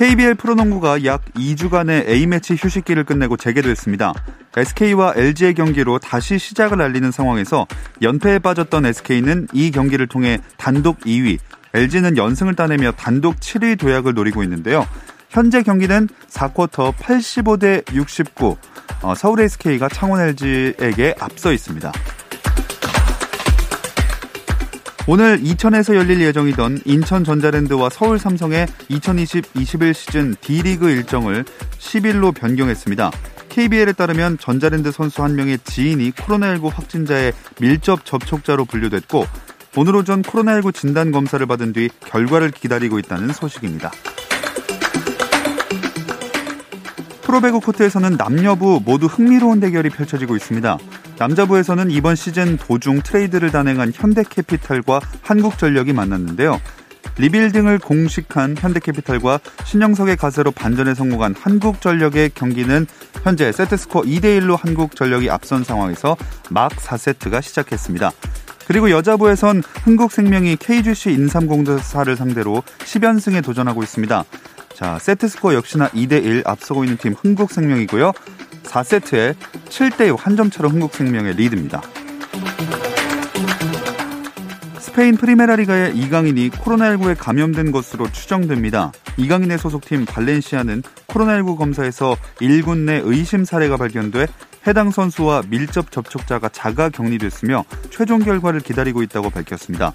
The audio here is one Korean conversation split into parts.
KBL 프로농구가 약 2주간의 A매치 휴식기를 끝내고 재개됐습니다. SK와 LG의 경기로 다시 시작을 알리는 상황에서 연패에 빠졌던 SK는 이 경기를 통해 단독 2위, LG는 연승을 따내며 단독 7위 도약을 노리고 있는데요. 현재 경기는 4쿼터 85대 69, 어, 서울 SK가 창원 LG에게 앞서 있습니다. 오늘 이천에서 열릴 예정이던 인천 전자랜드와 서울 삼성의 2020-21 시즌 D리그 일정을 10일로 변경했습니다. KBL에 따르면 전자랜드 선수 한 명의 지인이 코로나19 확진자의 밀접 접촉자로 분류됐고 오늘 오전 코로나19 진단 검사를 받은 뒤 결과를 기다리고 있다는 소식입니다. 프로배구 코트에서는 남녀부 모두 흥미로운 대결이 펼쳐지고 있습니다. 남자부에서는 이번 시즌 도중 트레이드를 단행한 현대캐피탈과 한국전력이 만났는데요. 리빌딩을 공식화한 현대캐피탈과 신영석의 가세로 반전에 성공한 한국전력의 경기는 현재 세트스코어 2대1로 한국전력이 앞선 상황에서 막 4세트가 시작했습니다. 그리고 여자부에선 흥국생명이 KGC 인삼공사를 상대로 10연승에 도전하고 있습니다. 자, 세트스코어 역시나 2대1 앞서고 있는 팀 흥국생명이고요. 4세트에 7대6 한 점 차로 흥국생명의 리드입니다. 스페인 프리메라리가의 이강인이 코로나19에 감염된 것으로 추정됩니다. 이강인의 소속팀 발렌시아는 코로나19 검사에서 1군 내 의심 사례가 발견돼 해당 선수와 밀접 접촉자가 자가 격리됐으며 최종 결과를 기다리고 있다고 밝혔습니다.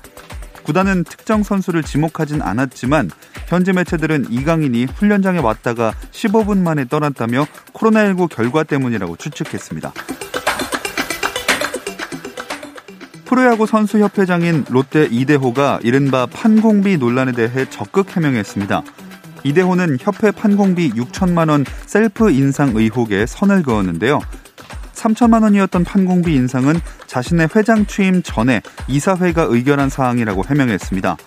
구단은 특정 선수를 지목하진 않았지만 현지 매체들은 이강인이 훈련장에 왔다가 15분 만에 떠났다며 코로나19 결과 때문이라고 추측했습니다. 프로야구 선수협회장인 롯데 이대호가 이른바 판공비 논란에 대해 적극 해명했습니다. 이대호는 협회 판공비 6천만 원 셀프 인상 의혹에 선을 그었는데요. 3천만 원이었던 판공비 인상은 자신의 회장 취임 전에 이사회가 의결한 사항이라고 해명했습니다.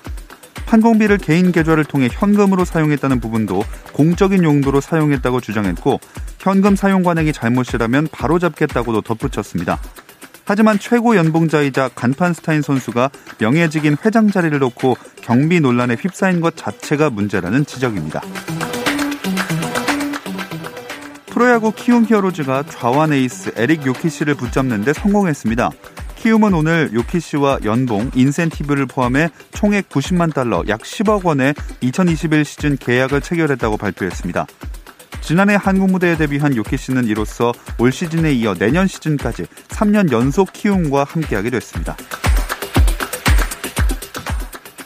판공비를 개인 계좌를 통해 현금으로 사용했다는 부분도 공적인 용도로 사용했다고 주장했고 현금 사용 관행이 잘못이라면 바로잡겠다고도 덧붙였습니다. 하지만 최고 연봉자이자 간판 스타인 선수가 명예직인 회장 자리를 놓고 경비 논란에 휩싸인 것 자체가 문제라는 지적입니다. 프로야구 키움 히어로즈가 좌완 에이스 에릭 요키시를 붙잡는데 성공했습니다. 키움은 오늘 요키시와 연봉, 인센티브를 포함해 총액 90만 달러, 약 10억 원의 2021 시즌 계약을 체결했다고 발표했습니다. 지난해 한국 무대에 데뷔한 요키시는 이로써 올 시즌에 이어 내년 시즌까지 3년 연속 키움과 함께하게 됐습니다.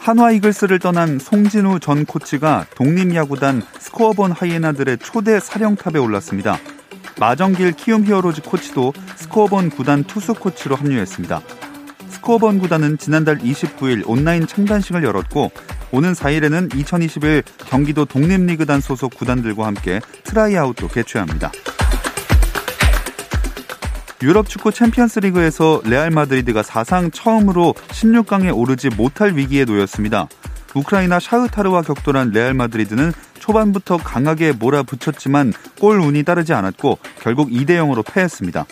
한화 이글스를 떠난 송진우 전 코치가 독립야구단 스코어본 하이에나들의 초대 사령탑에 올랐습니다. 마정길 키움 히어로즈 코치도 스코어본 구단 투수 코치로 합류했습니다. 스코어본 구단은 지난달 29일 온라인 창단식을 열었고 오는 4일에는 2021 경기도 독립리그단 소속 구단들과 함께 트라이아웃도 개최합니다. 유럽 축구 챔피언스 리그에서 레알 마드리드가 사상 처음으로 16강에 오르지 못할 위기에 놓였습니다. 우크라이나 샤흐타르와 격돌한 레알 마드리드는 초반부터 강하게 몰아붙였지만 골 운이 따르지 않았고 결국 2대 0으로 패했습니다.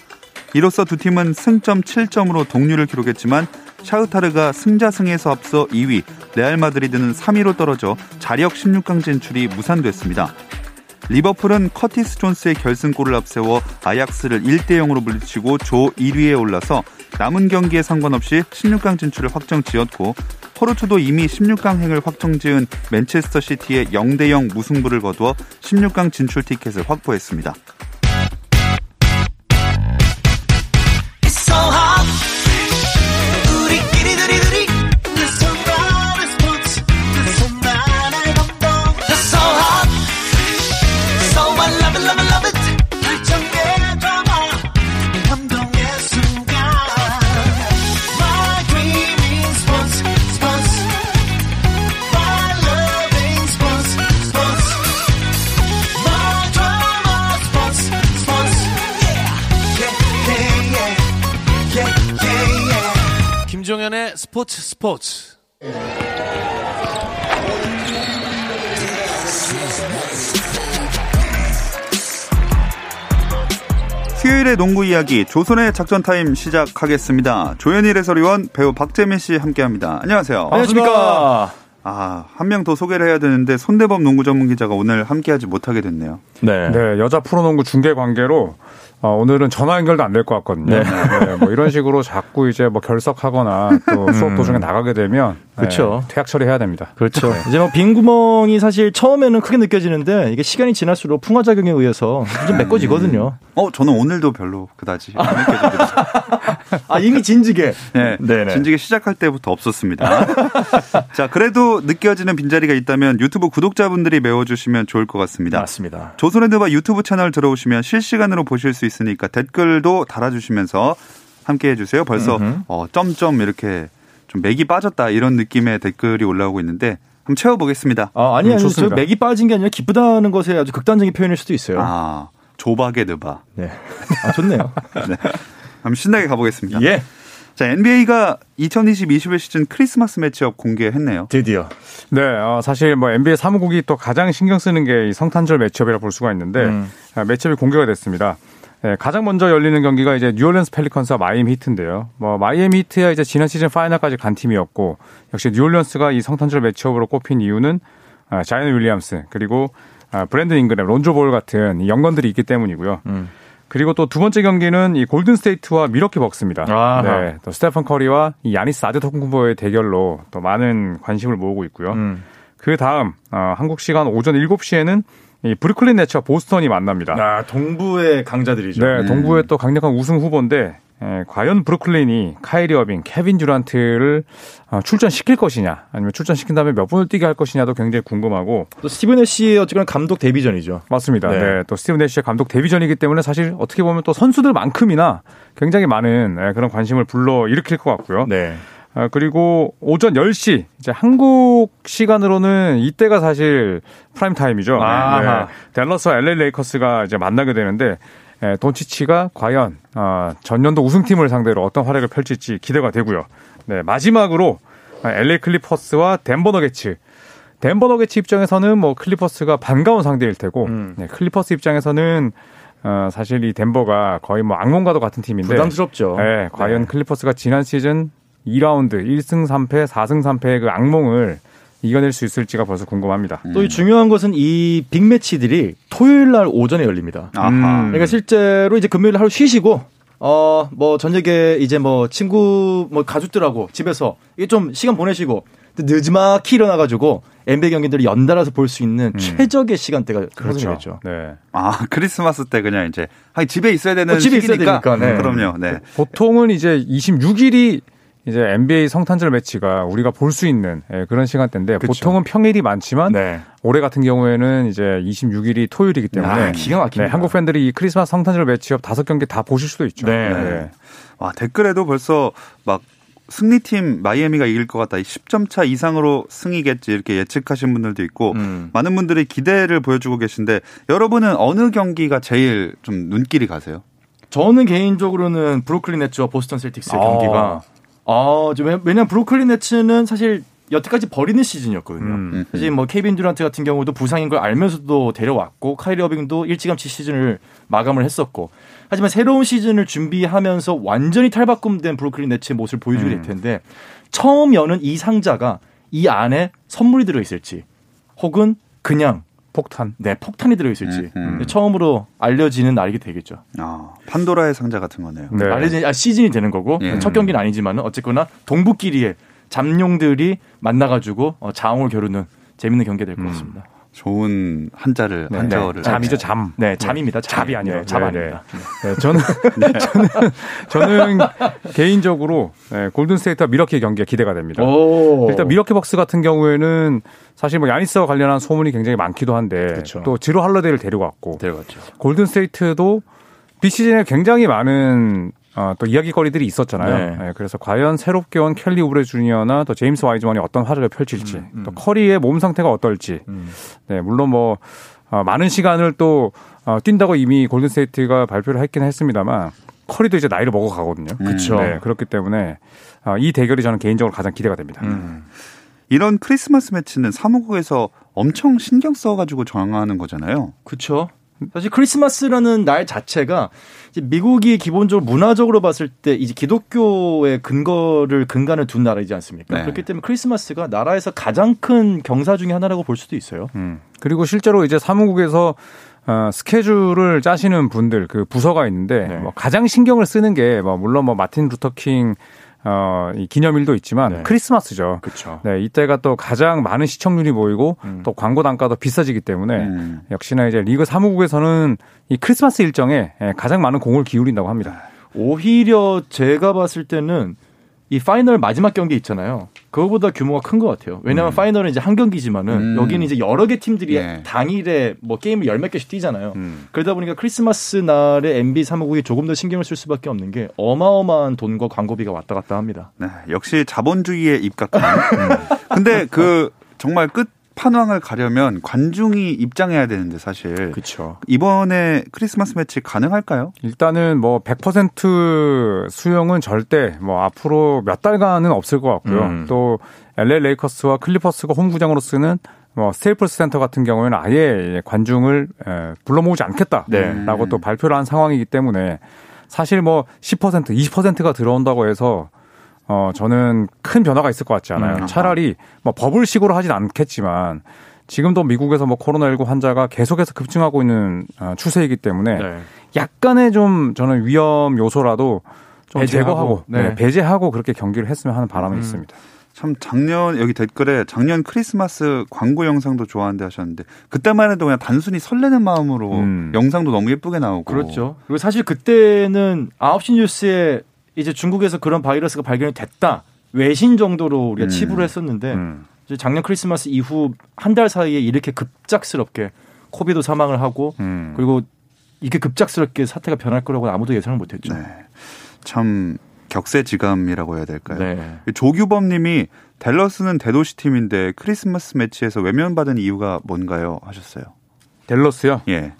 이로써 두 팀은 승점 7점으로 동률을 기록했지만 샤흐타르가 승자승에서 앞서 2위, 레알 마드리드는 3위로 떨어져 자력 16강 진출이 무산됐습니다. 리버풀은 커티스 존스의 결승골을 앞세워 아약스를 1대 0으로 물리치고 조 1위에 올라서 남은 경기에 상관없이 16강 진출을 확정 지었고 포르투도 이미 16강 행을 확정 지은 맨체스터 시티와 0대 0 무승부를 거두어 16강 진출 티켓을 확보했습니다. 김종현의 스포츠 스포츠. 수요일의 농구 이야기 조선의 작전 타임 시작하겠습니다. 조현일 해설위원 배우 박재민 씨 함께합니다. 안녕하세요. 안녕하십니까. 아, 한 명 더 소개를 해야 되는데 손대범 농구 전문 기자가 오늘 함께하지 못하게 됐네요. 네. 네, 여자 프로농구 중계 관계로 어, 오늘은 전화 연결도 안 될 것 같거든요. 네. 네. 뭐 이런 식으로 자꾸 이제 뭐 결석하거나 또 음. 수업 도중에 나가게 되면 그렇죠. 네, 퇴학 처리해야 됩니다. 그렇죠. 네. 이제 뭐 빈 구멍이 사실 처음에는 크게 느껴지는데 이게 시간이 지날수록 풍화 작용에 의해서 좀 메꿔지거든요. 어, 저는 오늘도 별로 그다지 안 느껴집니다. 아, 이미 진지게. 네. 네네. 진지게 시작할 때부터 없었습니다. 자, 그래도 느껴지는 빈자리가 있다면 유튜브 구독자분들이 메워주시면 좋을 것 같습니다. 맞습니다. 조선핸드바 유튜브 채널 들어오시면 실시간으로 보실 수 있으니까 댓글도 달아주시면서 함께 해주세요. 벌써 어, 점점 이렇게 좀 맥이 빠졌다 이런 느낌의 댓글이 올라오고 있는데 한번 채워보겠습니다. 아, 아니, 아니, 음, 저 맥이 빠진 게 아니라 기쁘다는 것에 아주 극단적인 표현일 수도 있어요. 아, 조박의 느바. 네. 아, 좋네요. 네. 한번 신나게 가보겠습니다. 예. 자, NBA가 2020-21 시즌 크리스마스 매치업 공개했네요. 드디어. 네, 어, 사실 뭐 NBA 사무국이 또 가장 신경 쓰는 게이 성탄절 매치업이라 볼 수가 있는데 음. 아, 매치업이 공개가 됐습니다. 네, 가장 먼저 열리는 경기가 이제 뉴올리언스 펠리컨스와 마이애미 히트인데요. 뭐 마이애미 히트야 이제 지난 시즌 파이널까지 간 팀이었고 역시 뉴올리언스가 이 성탄절 매치업으로 꼽힌 이유는 아, 자이언 윌리엄스 그리고 아, 브랜든 잉그램, 론조 볼 같은 영건들이 있기 때문이고요. 음. 그리고 또 두 번째 경기는 이 골든 스테이트와 밀워키 벅스입니다. 아하. 네, 또 스테판 커리와 이 야니스 아데토쿤보의 대결로 또 많은 관심을 모으고 있고요. 음. 그 다음 어, 한국 시간 오전 7시에는 이 브루클린 네츠와 보스턴이 만납니다. 아, 동부의 강자들이죠. 네, 음. 동부의 또 강력한 우승 후보인데 예, 과연 브루클린이 카이리 어빙, 케빈 듀란트를 어, 출전시킬 것이냐, 아니면 출전시킨 다음에 몇 분을 뛰게 할 것이냐도 굉장히 궁금하고. 또 스티브 내쉬의 어쨌거나 감독 데뷔전이죠. 맞습니다. 네. 네. 또 스티브 내쉬의 감독 데뷔전이기 때문에 사실 어떻게 보면 또 선수들만큼이나 굉장히 많은 예, 그런 관심을 불러 일으킬 것 같고요. 네. 아, 그리고 오전 10시 이제 한국 시간으로는 이때가 사실 프라임 타임이죠. 네. 댈러스와 LA 레이커스가 이제 만나게 되는데 예, 돈치치가 과연 어, 전년도 우승팀을 상대로 어떤 활약을 펼칠지 기대가 되고요. 네, 마지막으로 LA 클리퍼스와 덴버 너게츠. 덴버 너게츠 입장에서는 뭐 클리퍼스가 반가운 상대일 테고 음. 네, 클리퍼스 입장에서는 어, 사실 이 덴버가 거의 뭐 악몽과도 같은 팀인데 부담스럽죠. 네, 과연 네. 클리퍼스가 지난 시즌 2라운드 1승 3패, 4승 3패의 그 악몽을 이겨낼 수 있을지가 벌써 궁금합니다. 음. 또 중요한 것은 이 빅매치들이 토요일 날 오전에 열립니다. 음. 그러니까 실제로 이제 금요일 하루 쉬시고 어 뭐 저녁에 이제 뭐 친구 뭐 가족들하고 집에서 이게 좀 시간 보내시고 늦지막히 일어나가지고 NBA 경기들을 연달아서 볼 수 있는 음. 최적의 시간대가 그렇죠. 죠 네. 아 크리스마스 때 그냥 이제 집에 있어야 되는 어, 집에 시기니까. 있어야 되니까. 네. 그럼요. 네. 보통은 이제 26일이 이제 NBA 성탄절 매치가 우리가 볼 수 있는 예, 그런 시간대인데 그쵸. 보통은 평일이 많지만 네. 올해 같은 경우에는 이제 26일이 토요일이기 때문에 아, 기가 막힙니다. 네, 한국 팬들이 이 크리스마스 성탄절 매치업 다섯 경기 다 보실 수도 있죠. 네. 네. 와 댓글에도 벌써 막 승리팀 마이애미가 이길 것 같다. 10점 차 이상으로 승이겠지 이렇게 예측하신 분들도 있고 음. 많은 분들이 기대를 보여주고 계신데 여러분은 어느 경기가 제일 좀 눈길이 가세요? 저는 개인적으로는 브루클린 네츠와 보스턴 셀틱스의 아. 경기가 아, 왜냐면 브루클린 네츠는 사실 여태까지 버리는 시즌이었거든요. 음. 사실 뭐 케빈 듀란트 같은 경우도 부상인 걸 알면서도 데려왔고 카이리 어빙도 일찌감치 시즌을 마감을 했었고 하지만 새로운 시즌을 준비하면서 완전히 탈바꿈된 브루클린 네츠의 모습을 보여주게 될 음. 텐데 처음 여는 이 상자가 이 안에 선물이 들어 있을지 혹은 그냥 폭탄. 네, 폭탄이 들어있을지 음, 음. 처음으로 알려지는 날이 되겠죠. 아, 판도라의 상자 같은 거네요. 네. 알려진 아, 시즌이 되는 거고 예. 첫 경기는 아니지만은 어쨌거나 동부끼리의 잠룡들이 만나가지고 어, 자웅을 겨루는 재밌는 경기 될것 음. 같습니다. 좋은 한자를 네, 한자어를 네. 잠이죠 잠. 네, 잠입니다. 잠. 잡이 아니에요. 네, 잡 네, 네. 아닙니다. 네. 저는 저는 저는 개인적으로 골든 스테이트와 밀워키 경기가 기대가 됩니다. 오. 일단 밀워키 벅스 같은 경우에는 사실 뭐 야니스와 관련한 소문이 굉장히 많기도 한데 그렇죠. 또 즈루 할러데이를 왔고 데려갔죠. 골든 스테이트도 비시즌에 굉장히 많은 어, 또 이야기거리들이 있었잖아요. 네. 네, 그래서 과연 새롭게 온 켈리 우브레 주니어나 또 제임스 와이즈먼이 어떤 활약을 펼칠지, 음, 음. 또 커리의 몸 상태가 어떨지. 음. 네, 물론 뭐 어, 많은 시간을 또 어, 뛴다고 이미 골든스테이트가 발표를 했긴 했습니다만 커리도 이제 나이를 먹어가거든요. 그렇죠. 네, 그렇기 때문에 어, 이 대결이 저는 개인적으로 가장 기대가 됩니다. 음. 이런 크리스마스 매치는 사무국에서 엄청 신경 써가지고 정하는 거잖아요. 그렇죠. 사실 크리스마스라는 날 자체가 미국이 기본적으로 문화적으로 봤을 때 이제 기독교의 근거를 근간을 둔 나라이지 않습니까? 네. 그렇기 때문에 크리스마스가 나라에서 가장 큰 경사 중의 하나라고 볼 수도 있어요. 음. 그리고 실제로 이제 사무국에서 어, 스케줄을 짜시는 분들 그 부서가 있는데 네. 뭐 가장 신경을 쓰는 게 뭐 물론 뭐 마틴 루터 킹 어, 이 기념일도 있지만 네. 크리스마스죠. 그렇죠. 네, 이때가 또 가장 많은 시청률이 모이고 음. 또 광고 단가도 비싸지기 때문에 음. 역시나 이제 리그 사무국에서는 이 크리스마스 일정에 예, 가장 많은 공을 기울인다고 합니다. 오히려 제가 봤을 때는 이 파이널 마지막 경기 있잖아요. 그거보다 규모가 큰 것 같아요. 왜냐하면 파이널은 이제 한 경기지만은 음. 여기는 이제 여러 개 팀들이 예. 당일에 뭐 게임을 열 몇 개씩 뛰잖아요. 음. 그러다 보니까 크리스마스 날에 NBA 사무국이 조금 더 신경을 쓸 수밖에 없는 게 어마어마한 돈과 광고비가 왔다 갔다 합니다. 네, 역시 자본주의에 입각한. 음. 근데 그 정말 끝 판왕을 가려면 관중이 입장해야 되는데 사실 그렇죠. 이번에 크리스마스 매치 가능할까요? 일단은 뭐 100% 수용은 절대 뭐 앞으로 몇 달간은 없을 것 같고요. 음. 또 LA 레이커스와 클리퍼스가 홈구장으로 쓰는 뭐 스테이플스 센터 같은 경우에는 아예 관중을 에, 불러 모으지 않겠다라고 네. 또 발표를 한 상황이기 때문에 사실 뭐 10% 20%가 들어온다고 해서 어 저는 큰 변화가 있을 것 같지 않아요. 음. 차라리 뭐 버블식으로 하진 않겠지만 지금도 미국에서 뭐 코로나19 환자가 계속해서 급증하고 있는 어, 추세이기 때문에 네. 약간의 좀 저는 위험 요소라도 좀 배제하고, 제거하고 네. 네, 배제하고 그렇게 경기를 했으면 하는 바람이 음. 있습니다. 참 작년 여기 댓글에 작년 크리스마스 광고 영상도 좋아한대 하셨는데 그때만 해도 그냥 단순히 설레는 마음으로 음. 영상도 너무 예쁘게 나오고 그렇죠. 그리고 사실 그때는 9시 뉴스에 이제 중국에서 그런 바이러스가 발견이 됐다. 외신 정도로 우리가 음. 치부를 했었는데 음. 작년 크리스마스 이후 한 달 사이에 이렇게 급작스럽게 코비도 사망을 하고 음. 그리고 이게 급작스럽게 사태가 변할 거라고 아무도 예상을 못했죠. 네. 참 격세지감이라고 해야 될까요? 네. 조규범님이 댈러스는 대도시 팀인데 크리스마스 매치에서 외면받은 이유가 뭔가요? 하셨어요. 델러스요. 예.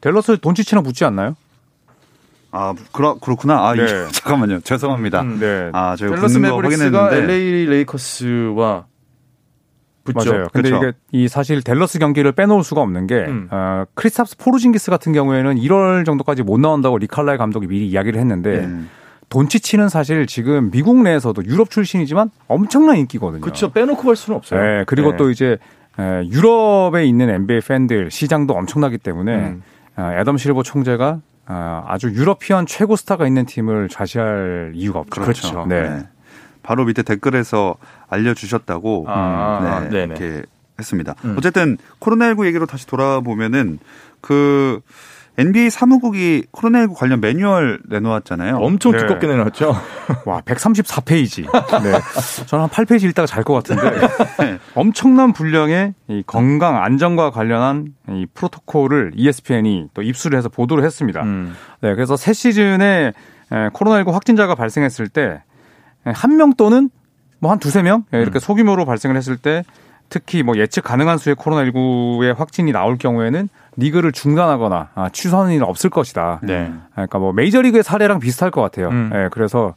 댈러스 돈치치랑 붙지 않나요? 아 그렇 그렇구나. 아 네. 잠깐만요. 죄송합니다. 음. 네. 아 저희가 댈러스 확인했는데 LA 레이커스와 붙죠. 맞아요. 근데 그렇죠. 이게 이 사실 댈러스 경기를 빼놓을 수가 없는 게 음. 어, 크리스탑스 포르징기스 같은 경우에는 1월 정도까지 못 나온다고 릭 칼라일 감독이 미리 이야기를 했는데 음. 돈치치는 사실 지금 미국 내에서도 유럽 출신이지만 엄청난 인기거든요. 그렇죠. 빼놓고 갈 수는 없어요. 네, 그리고 네. 또 이제 에, 유럽에 있는 NBA 팬들 시장도 엄청나기 때문에 음. 어, 애덤 실버 총재가 어, 아주 유러피언 최고 스타가 있는 팀을 좌시할 이유가 없죠. 그렇죠. 네. 네. 바로 밑에 댓글에서 알려주셨다고 아, 네, 네네. 이렇게 했습니다. 음. 어쨌든 코로나19 얘기로 다시 돌아보면은 그 NBA 사무국이 코로나19 관련 매뉴얼 내놓았잖아요. 엄청 네. 두껍게 내놨죠. 와, 134페이지. 네. 저는 한 8페이지 읽다가 잘 것 같은데 엄청난 분량의 이 건강 안전과 관련한 이 프로토콜을 ESPN이 또 입수를 해서 보도를 했습니다. 음. 네, 그래서 새 시즌에 에, 코로나19 확진자가 발생했을 때 한 명 또는 뭐 한 두세 명 예, 이렇게 소규모로 발생을 했을 때 특히 뭐 예측 가능한 수의 코로나19의 확진이 나올 경우에는 리그를 중단하거나 아, 취소하는 일은 없을 것이다. 네. 그러니까 뭐 메이저리그의 사례랑 비슷할 것 같아요. 음. 예, 그래서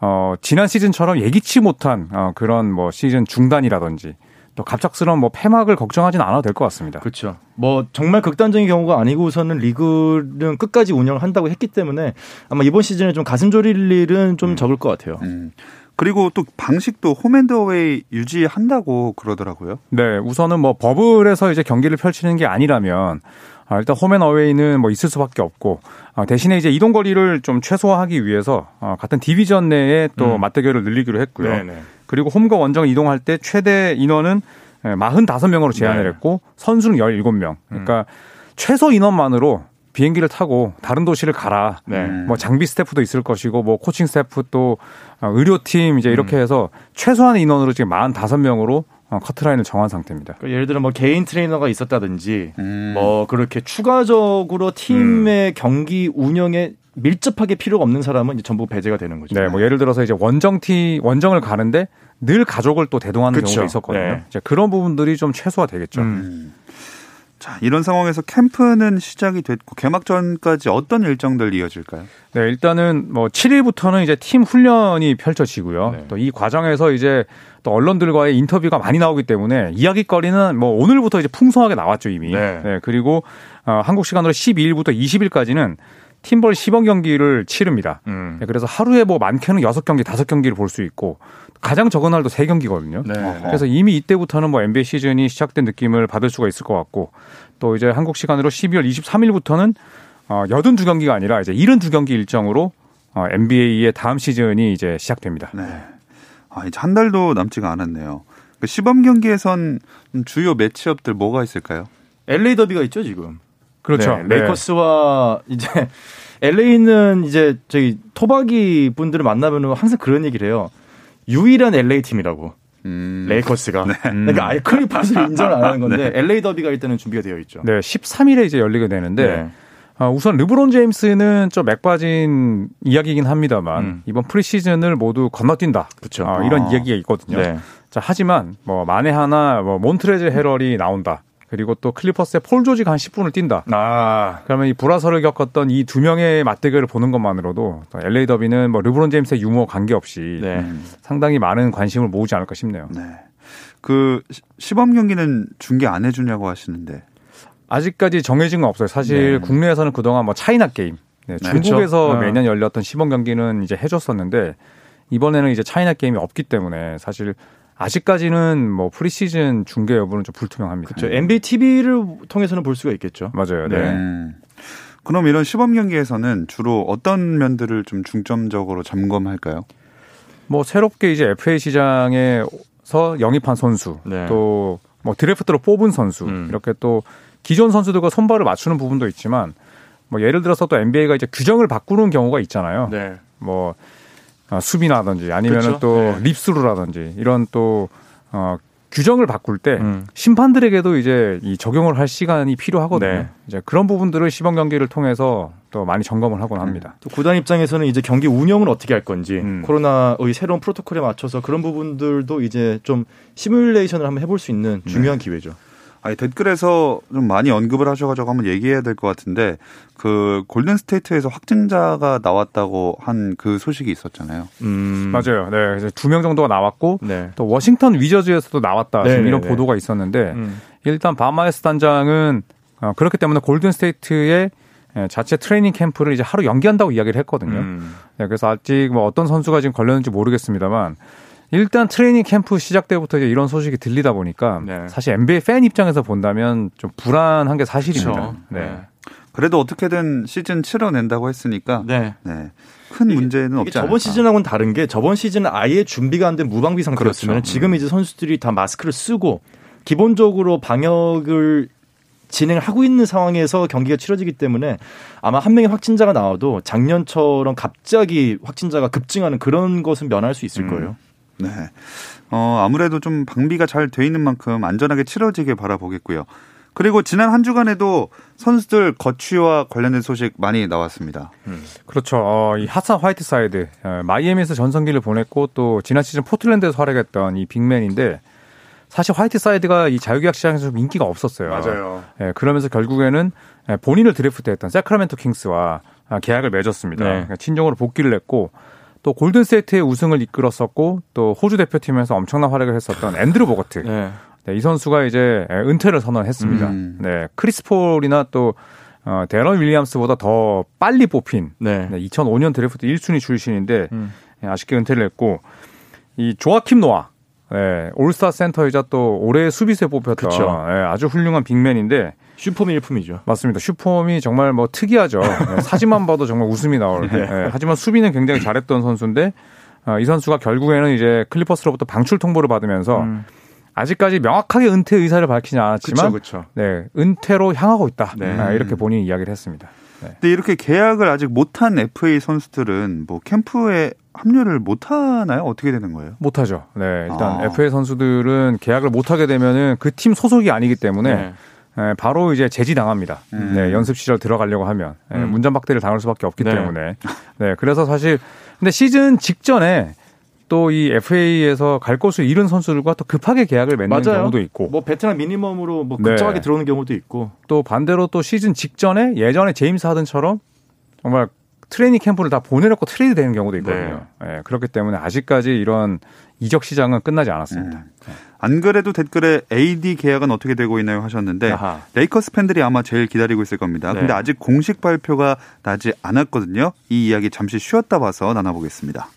어 지난 시즌처럼 예기치 못한 어 그런 뭐 시즌 중단이라든지 또 갑작스러운 뭐 폐막을 걱정하진 않아도 될 것 같습니다. 그렇죠. 뭐 정말 극단적인 경우가 아니고서는 리그는 끝까지 운영을 한다고 했기 때문에 아마 이번 시즌에 좀 가슴 졸일 일은 좀 적을 것 같아요. 음. 그리고 또 방식도 홈앤더웨이 유지한다고 그러더라고요. 네, 우선은 뭐 버블에서 이제 경기를 펼치는 게 아니라면 아, 일단 홈앤어웨이는 뭐 있을 수밖에 없고 아, 대신에 이제 이동 거리를 좀 최소화하기 위해서 어, 같은 디비전 내에 또 음. 맞대결을 늘리기로 했고요. 네네. 그리고 홈과 원정을 이동할 때 최대 인원은 45명으로 제한을 네. 했고 선수는 17명. 그러니까 최소 인원만으로 비행기를 타고 다른 도시를 가라. 네. 음. 뭐 장비 스태프도 있을 것이고 뭐 코칭 스태프 또 어, 의료팀 이제 이렇게 음. 해서 최소한의 인원으로 지금 45명으로 어, 커트라인을 정한 상태입니다. 그러니까 예를 들어 뭐 개인 트레이너가 있었다든지 음. 뭐 그렇게 추가적으로 팀의 경기 운영에 밀접하게 필요가 없는 사람은 이제 전부 배제가 되는 거죠. 네, 뭐 예를 들어서 이제 원정티 원정을 가는데 늘 가족을 또 대동하는 그쵸. 경우가 있었거든요. 네. 이제 그런 부분들이 좀 최소화되겠죠. 음. 음. 자, 이런 상황에서 캠프는 시작이 됐고 개막전까지 어떤 일정들 이어질까요? 네, 일단은 뭐 7일부터는 이제 팀 훈련이 펼쳐지고요. 네. 또이 과정에서 이제 또 언론들과의 인터뷰가 많이 나오기 때문에 이야기거리는 뭐 오늘부터 이제 풍성하게 나왔죠, 이미. 네. 네 그리고 어, 한국 시간으로 12일부터 20일까지는 팀벌 시범 경기를 치릅니다. 음. 네, 그래서 하루에 뭐 많게는 6경기, 5경기를 볼 수 있고 가장 적은 날도 3경기거든요. 네. 그래서 이미 이때부터는 뭐 NBA 시즌이 시작된 느낌을 받을 수가 있을 것 같고 또 이제 한국 시간으로 12월 23일부터는 어 82경기가 아니라 이제 72경기 일정으로 어 NBA의 다음 시즌이 이제 시작됩니다. 네. 아, 이제 한 달도 남지가 않았네요. 그 시범 경기에선 주요 매치업들 뭐가 있을까요? LA 더비가 있죠, 지금. 그렇죠. 네, 레이커스와 네. 이제 LA는 이제 저희 토박이 분들을 만나면 항상 그런 얘기를 해요. 유일한 LA 팀이라고. 음. 레이커스가. 네. 그러니까 아예 클리퍼스를 인정을 안 하는 건데 네. LA 더비가 일단은 준비가 되어 있죠. 네, 13일에 이제 열리게 되는데 네. 어, 우선 르브론 제임스는 좀 맥빠진 이야기이긴 합니다만 음. 이번 프리시즌을 모두 건너뛴다. 그렇죠. 어, 이런 아. 이야기가 있거든요. 네. 자, 하지만 뭐 만에 하나 뭐 몬트레즈 해럴이 나온다. 그리고 또 클리퍼스의 폴 조지가 한 10분을 뛴다. 아. 그러면 이 불화설을 겪었던 이 두 명의 맞대결을 보는 것만으로도 LA 더비는 뭐 르브론 제임스의 유무 관계없이 네. 상당히 많은 관심을 모으지 않을까 싶네요. 네. 그 시범 경기는 중계 안 해주냐고 하시는데 아직까지 정해진 건 없어요. 사실 네. 국내에서는 그동안 뭐 China Game, 네, 네 중국에서 그렇죠. 매년 열렸던 시범 경기는 이제 해줬었는데 이번에는 이제 차이나 게임이 없기 때문에 사실 아직까지는 뭐 프리시즌 중계 여부는 좀 불투명합니다. 그렇죠. NBA TV를 통해서는 볼 수가 있겠죠. 맞아요. 네. 네. 그럼 이런 시범 경기에서는 주로 어떤 면들을 좀 중점적으로 점검할까요? 뭐 새롭게 이제 FA 시장에서 영입한 선수, 네. 또뭐 드래프트로 뽑은 선수, 음. 이렇게 또 기존 선수들과 손발을 맞추는 부분도 있지만 뭐 예를 들어서 또 NBA가 이제 규정을 바꾸는 경우가 있잖아요. 네. 뭐 어, 수비라든지 아니면은 그렇죠? 또 네. 립스루라든지 이런 또 어, 규정을 바꿀 때 음. 심판들에게도 이제 이 적용을 할 시간이 필요하거든요. 네. 이제 그런 부분들을 시범 경기를 통해서 또 많이 점검을 하곤 합니다. 음. 또 구단 입장에서는 이제 경기 운영을 어떻게 할 건지 음. 코로나의 새로운 프로토콜에 맞춰서 그런 부분들도 이제 좀 시뮬레이션을 한번 해볼 수 있는 중요한 네. 기회죠. 아니 댓글에서 좀 많이 언급을 하셔가지고 한번 얘기해야 될 것 같은데 그 골든 스테이트에서 확진자가 나왔다고 한 그 소식이 있었잖아요. 음. 맞아요. 네, 두명 정도가 나왔고 네. 또 워싱턴 위저즈에서도 나왔다 지금 네, 이런 네, 네. 보도가 있었는데 음. 일단 밥 마이어스 단장은 어, 그렇기 때문에 골든 스테이트의 예, 자체 트레이닝 캠프를 이제 하루 연기한다고 이야기를 했거든요. 음. 네, 그래서 아직 뭐 어떤 선수가 지금 걸렸는지 모르겠습니다만 일단 트레이닝 캠프 시작 때부터 이제 이런 소식이 들리다 보니까 네. 사실 NBA 팬 입장에서 본다면 좀 불안한 게 사실입니다. 그렇죠. 네. 그래도 어떻게든 시즌 치러낸다고 했으니까 네. 네. 큰 문제는 없지 않을까. 저번 시즌하고는 다른 게 저번 시즌은 아예 준비가 안 된 무방비 상태였으면 그렇죠. 지금 이제 선수들이 다 마스크를 쓰고 기본적으로 방역을 진행을 하고 있는 상황에서 경기가 치러지기 때문에 아마 한 명의 확진자가 나와도 작년처럼 갑자기 확진자가 급증하는 그런 것은 면할 수 있을 음. 거예요. 네. 어, 아무래도 좀 방비가 잘 돼 있는 만큼 안전하게 치러지길 바라보겠고요. 그리고 지난 한 주간에도 선수들 거취와 관련된 소식 많이 나왔습니다. 음. 그렇죠. 어, 이 하산 화이트사이드 어, 마이애미에서 전성기를 보냈고 또 지난 시즌 포틀랜드에서 활약했던 이 big man인데 사실 화이트사이드가 이 자유계약 시장에서 좀 인기가 없었어요. 맞아요. 예, 그러면서 결국에는 예, 본인을 드래프트했던 새크라멘토 킹스와 아, 계약을 맺었습니다. 네. 그러니까 친정으로 복귀를 했고 또 골든스테이트의 우승을 이끌었었고 또 호주 대표팀에서 엄청난 활약을 했었던 앤드루 보거트. 네. 네, 이 선수가 이제 은퇴를 선언했습니다. 음. 네, 크리스 폴이나 또 어, 데런 윌리엄스보다 더 빨리 뽑힌 네. 네 2005년 드래프트 1순위 출신인데 음. 네, 아쉽게 은퇴를 했고 이 조아킴 노아 네, 올스타 센터이자 또 올해의 수비수에 뽑혔던 네, 아주 훌륭한 big man인데 슛폼이 일품이죠. 맞습니다. 슛폼이 정말 뭐 특이하죠. 네, 사진만 봐도 정말 웃음이 나올. 네. 네. 하지만 수비는 굉장히 잘했던 선수인데 어, 이 선수가 결국에는 이제 클리퍼스로부터 방출 통보를 받으면서 음. 아직까지 명확하게 은퇴 의사를 밝히지 않았지만 그쵸, 그쵸. 네, 은퇴로 향하고 있다. 네. 아, 이렇게 본인이 이야기를 했습니다. 네. 근데 이렇게 계약을 아직 못한 FA 선수들은 뭐 캠프에 합류를 못 하나요? 어떻게 되는 거예요? 못 하죠. 네, 일단 아. FA 선수들은 계약을 못 하게 되면은 그 팀 소속이 아니기 때문에 네. 예, 바로 이제 제지 당합니다. 음. 네, 연습 시절 들어가려고 하면 예, 음. 문전박대를 당할 수밖에 없기 네. 때문에. 네, 그래서 사실 근데 시즌 직전에 또 이 FA에서 갈 곳을 잃은 선수들과 또 급하게 계약을 맺는 맞아요. 경우도 있고 뭐 베테랑 미니멈으로 뭐 급작하게 네. 들어오는 경우도 있고 또 반대로 또 시즌 직전에 예전에 제임스 하든처럼 정말 트레이닝 캠프를 다 보내놓고 트레이드 되는 경우도 있거든요. 네. 네, 그렇기 때문에 아직까지 이런 이적 시장은 끝나지 않았습니다. 음. 안 그래도 댓글에 AD 계약은 어떻게 되고 있나요 하셨는데 아하. 레이커스 팬들이 아마 제일 기다리고 있을 겁니다. 네. 근데 아직 공식 발표가 나지 않았거든요. 이 이야기 잠시 쉬었다 와서 나눠보겠습니다.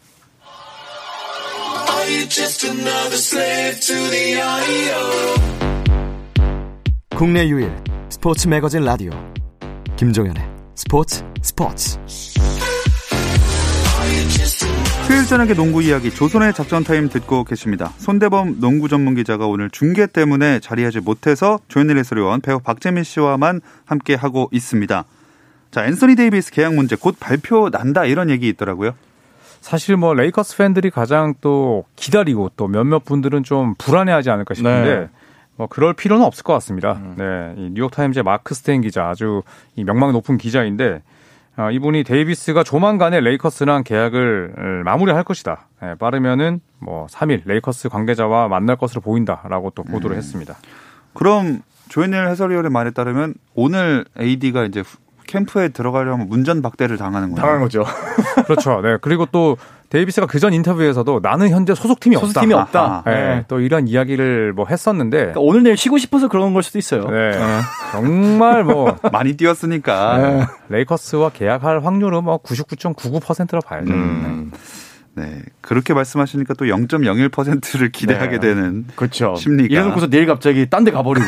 국내 유일 스포츠 매거진 라디오 김종현의 스포츠 스포츠 수요일 저녁의 농구 이야기 조손의 작전 타임 듣고 계십니다. 손대범 농구 전문 기자가 오늘 중계 때문에 자리하지 못해서 조현일 해설위원 배우 박재민 씨와만 함께 하고 있습니다. 자, 앤서니 데이비스 계약 문제 곧 발표 난다 이런 얘기 있더라고요. 사실 뭐 레이커스 팬들이 가장 또 기다리고 또 몇몇 분들은 좀 불안해하지 않을까 싶은데 네. 뭐 그럴 필요는 없을 것 같습니다. 음. 네, 이 뉴욕 타임즈의 마크 스테인 기자 아주 이 명망 높은 기자인데 어, 이분이 데이비스가 조만간에 레이커스랑 계약을 마무리할 것이다. 네, 빠르면은 뭐 3일 레이커스 관계자와 만날 것으로 보인다라고 또 보도를 음. 했습니다. 그럼 조현일 해설위원의 말에 따르면 오늘 AD가 이제 캠프에 들어가려면 문전박대를 당하는 거예요. 당한 거죠. 그렇죠. 네. 그리고 또 데이비스가 그전 인터뷰에서도 나는 현재 소속팀이 없다. 소속팀이 없다. 네. 네. 또 이런 이야기를 뭐 했었는데 그러니까 오늘 내일 쉬고 싶어서 그런 걸 수도 있어요. 네. 네. 정말 뭐 많이 뛰었으니까 네. 레이커스와 계약할 확률은 뭐 99.99%라 봐야죠. 음. 네. 그렇게 말씀하시니까 또 0.01%를 기대하게 네. 되는 그렇죠. 심리가. 이래놓고서 내일 갑자기 딴 데 가버리고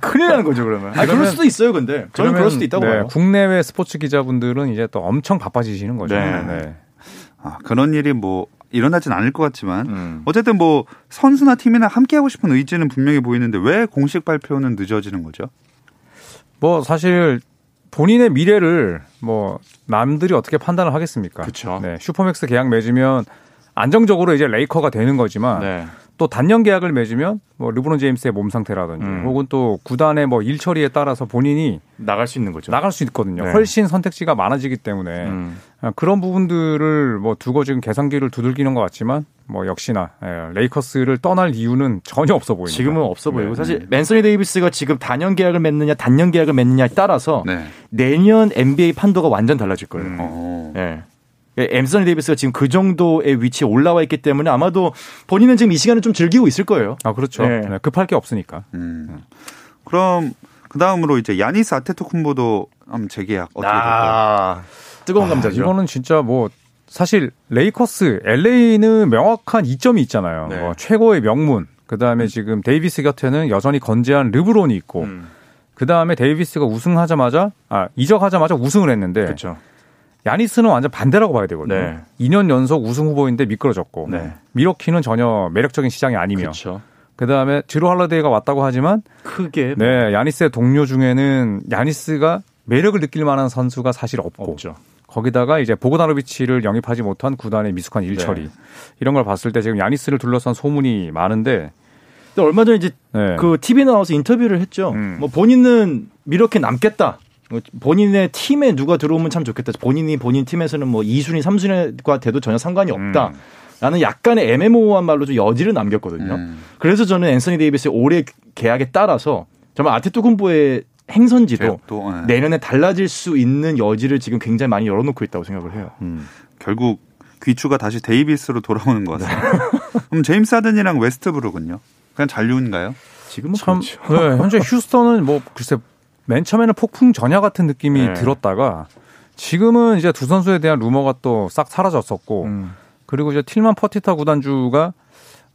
큰일 나는 거죠 그러면. 아 그럴 수도 있어요 근데. 저는 그럴 수도 있다고 네. 봐요. 국내외 스포츠 기자분들은 이제 또 엄청 바빠지시는 거죠. 네. 네. 아, 그런 일이 뭐 일어나진 않을 것 같지만 음. 어쨌든 뭐 선수나 팀이나 함께 하고 싶은 의지는 분명히 보이는데 왜 공식 발표는 늦어지는 거죠? 뭐 사실 본인의 미래를 뭐 남들이 어떻게 판단을 하겠습니까? 그렇죠. 네, supermax 계약 맺으면 안정적으로 이제 레이커가 되는 거지만 네. 또 단년 계약을 맺으면 뭐 르브론 제임스의 몸 상태라든지 음. 혹은 또 구단의 뭐 일 처리에 따라서 본인이 나갈 수 있는 거죠. 나갈 수 있거든요. 네. 훨씬 선택지가 많아지기 때문에 음. 아, 그런 부분들을 뭐 두고 지금 계산기를 두들기는 것 같지만 뭐 역시나 예, 레이커스를 떠날 이유는 전혀 없어 보입니다. 지금은 없어 보이고 네. 사실 맨서니 데이비스가 지금 단년 계약을 맺느냐 단년 계약을 맺느냐에 따라서 네. 내년 NBA 판도가 완전 달라질 거예요. 음. 어. 네. 앤서니 데이비스가 지금 그 정도의 위치에 올라와 있기 때문에 아마도 본인은 지금 이 시간을 좀 즐기고 있을 거예요. 아 그렇죠. 네. 네, 급할 게 없으니까. 음. 그럼 그 다음으로 이제 야니스 아테토쿤보도 한번 재계약 어떻게 아, 될까요? 뜨거운 아, 감자죠. 이거는 진짜 뭐 사실 레이커스, LA는 명확한 이점이 있잖아요. 네. 뭐 최고의 명문. 그 다음에 음. 지금 데이비스 곁에는 여전히 건재한 르브론이 있고. 음. 그 다음에 데이비스가 우승하자마자 아 이적하자마자 우승을 했는데. 그렇죠. 야니스는 완전 반대라고 봐야 되거든요. 네. 2년 연속 우승 후보인데 미끄러졌고 네. 미러키는 전혀 매력적인 시장이 아니며 그렇죠. 그다음에 지로 할러데이가 왔다고 하지만 크게 네 야니스의 동료 중에는 야니스가 매력을 느낄 만한 선수가 사실 없고 없죠. 거기다가 이제 보고다노비치를 영입하지 못한 구단의 미숙한 일처리 네. 이런 걸 봤을 때 지금 야니스를 둘러싼 소문이 많은데 얼마 전에 이제 네. 그 TV에 나와서 인터뷰를 했죠. 음. 뭐 본인은 미러키 남겠다. 뭐 본인의 팀에 누가 들어오면 참 좋겠다. 본인이 본인 팀에서는 뭐 2순위, 3순위가 돼도 전혀 상관이 없다. 음. 라는 약간의 애매모호한 말로 좀 여지를 남겼거든요. 음. 그래서 저는 앤서니 데이비스의 올해 계약에 따라서 정말 아테토쿤보의 행선지도 또, 네. 내년에 달라질 수 있는 여지를 지금 굉장히 많이 열어놓고 있다고 생각을 해요. 음. 결국 귀추가 다시 데이비스로 돌아오는 것. 네. 그럼 제임스 하든이랑 웨스트브룩은요? 그냥 잔류인가요? 지금은 참, 그렇죠. 네, 현재 휴스턴은 뭐 글쎄 맨 처음에는 폭풍 전야 같은 느낌이 네. 들었다가 지금은 이제 두 선수에 대한 루머가 또 싹 사라졌었고 음. 그리고 이제 틸만 퍼티타 구단주가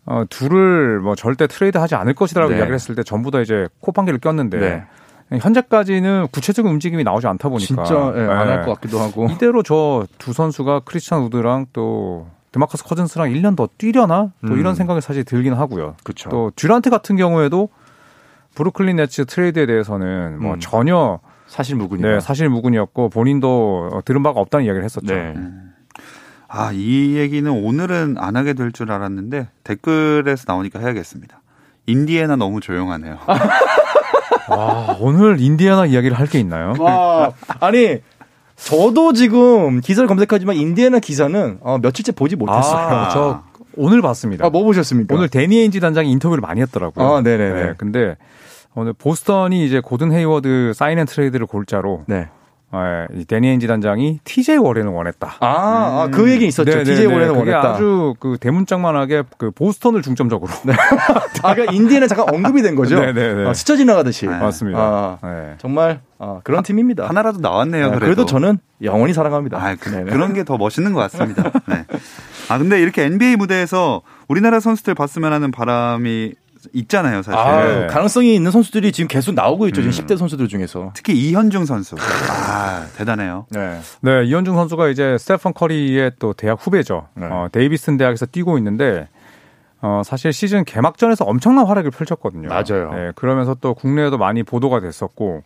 어, 둘을 뭐 절대 트레이드 하지 않을 것이다라고 네. 이야기를 했을 때 전부 다 이제 콧방귀를 꼈는데 네. 현재까지는 구체적인 움직임이 나오지 않다 보니까 진짜 예, 네, 안할 것 같기도 하고 이대로 저 두 선수가 크리스찬 우드랑 또 드마커스 커즌스랑 1년 더 뛰려나 또 음. 이런 생각이 사실 들긴 하고요. 그쵸. 또 듀란트 같은 경우에도 브루클린 네츠 트레이드에 대해서는 뭐 음. 전혀 사실 무근이 네, 사실 무근이었고 본인도 들은 바가 없다는 이야기를 했었죠. 네. 음. 아, 이 얘기는 오늘은 안 하게 될 줄 알았는데 댓글에서 나오니까 해야겠습니다. 인디애나 너무 조용하네요. 와, 오늘 인디애나 이야기를 할 게 있나요? 와, 아니 저도 지금 기사를 검색하지만 인디애나 기사는 어, 며칠째 보지 못했어요. 아, 저 오늘 봤습니다. 아, 뭐 보셨습니까? 오늘 데니 에인지 단장이 인터뷰를 많이 했더라고요. 아, 네네네. 네, 근데 오늘 보스턴이 이제 고든 헤이워드 sign and trade를 골자로 네. 예, 이 데니 에인지 단장이 TJ 워렌을 원했다. 아, 아, 그 얘기 있었죠. 네, 네, TJ 네. 워렌을 그게 원했다. 아주 그 대문짝만하게 그 보스턴을 중점적으로. 아, 그러니까 인디애나는 잠깐 언급이 된 거죠. 네, 네, 네. 아, 스쳐 지나가듯이. 맞습니다. 아, 네. 정말 아, 그런 팀입니다. 하나라도 나왔네요. 네, 그래도. 그래도 저는 영원히 사랑합니다. 아, 그. 런 게 더 멋있는 것 같습니다. 네. 아, 근데 이렇게 NBA 무대에서 우리나라 선수들 봤으면 하는 바람이 있잖아요, 사실. 아, 네. 가능성이 있는 선수들이 지금 계속 나오고 있죠. 음. 지금 10대 선수들 중에서. 특히 이현중 선수. 아, 대단해요. 네. 네, 이현중 선수가 이제 스테판 커리의 또 대학 후배죠. 네. 어, 데이비슨 대학에서 뛰고 있는데 어, 사실 시즌 개막전에서 엄청난 활약을 펼쳤거든요. 맞아요. 네, 그러면서 또 국내에도 많이 보도가 됐었고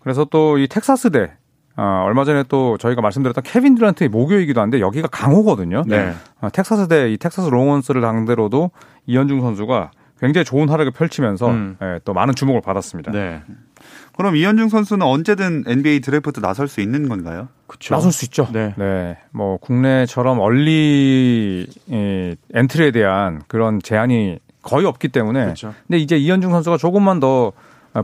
그래서 또 이 텍사스대 어, 얼마 전에 또 저희가 말씀드렸던 케빈 듀란트의 모교이기도 한데 여기가 강호거든요. 네. 어, 텍사스대 이 텍사스 Longhorns를 상대로도 이현중 선수가 굉장히 좋은 활약을 펼치면서 음. 예, 또 많은 주목을 받았습니다. 네. 그럼 이현중 선수는 언제든 NBA 드래프트 나설 수 있는 건가요? 그렇죠. 나설 수 있죠. 네. 뭐 국내처럼 early 이, 엔트리에 대한 그런 제한이 거의 없기 때문에. 그렇죠. 근데 이제 이현중 선수가 조금만 더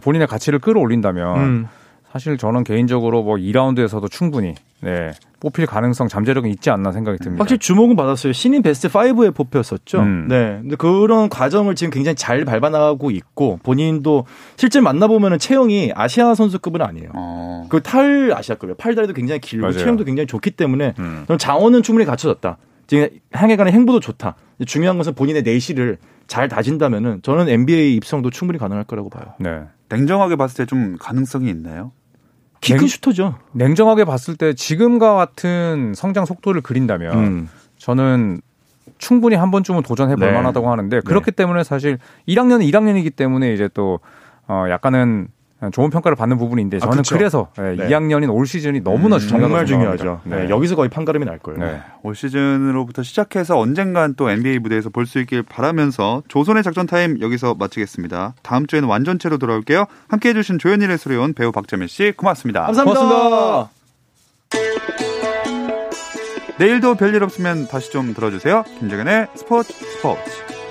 본인의 가치를 끌어올린다면 음. 사실 저는 개인적으로 뭐 2라운드에서도 충분히 네, 뽑힐 가능성 잠재력은 있지 않나 생각이 듭니다. 확실히 주목은 받았어요. 신인 베스트 5에 뽑혔었죠. 음. 네. 근데 그런 과정을 지금 굉장히 잘 밟아나가고 있고 본인도 실제 만나보면은 체형이 아시아 선수급은 아니에요. 어. 그탈 아시아급이에요. 팔다리도 굉장히 길고 맞아요. 체형도 굉장히 좋기 때문에 음. 저는 장원은 충분히 갖춰졌다. 지금 향해 가는 행보도 좋다. 중요한 것은 본인의 내실을 잘 다진다면은 저는 NBA 입성도 충분히 가능할 거라고 봐요. 네. 냉정하게 봤을 때 좀 가능성이 있나요? 키큰 냉- 슈터죠. 냉정하게 봤을 때 지금과 같은 성장 속도를 그린다면 음. 저는 충분히 한 번쯤은 도전해 볼 네. 만하다고 하는데 그렇기 때문에 사실 1학년은 1학년이기 때문에 이제 또 어, 약간은 좋은 평가를 받는 부분인데 저는 그쵸. 그래서 예, 네. 2학년인 올 시즌이 너무나 음, 정말. 중요하죠. 네. 네. 여기서 거의 판가름이 날 거예요. 네. 올 시즌으로부터 시작해서 언젠간 또 NBA 무대에서 볼 수 있길 바라면서 조선의 작전 타임 여기서 마치겠습니다. 다음 주에는 완전체로 돌아올게요. 함께 해주신 조현일 해설위원 배우 박재민 씨 고맙습니다. 감사합니다. 고맙습니다. 내일도 별일 없으면 다시 좀 들어주세요. 김정현의 스포츠 스포츠.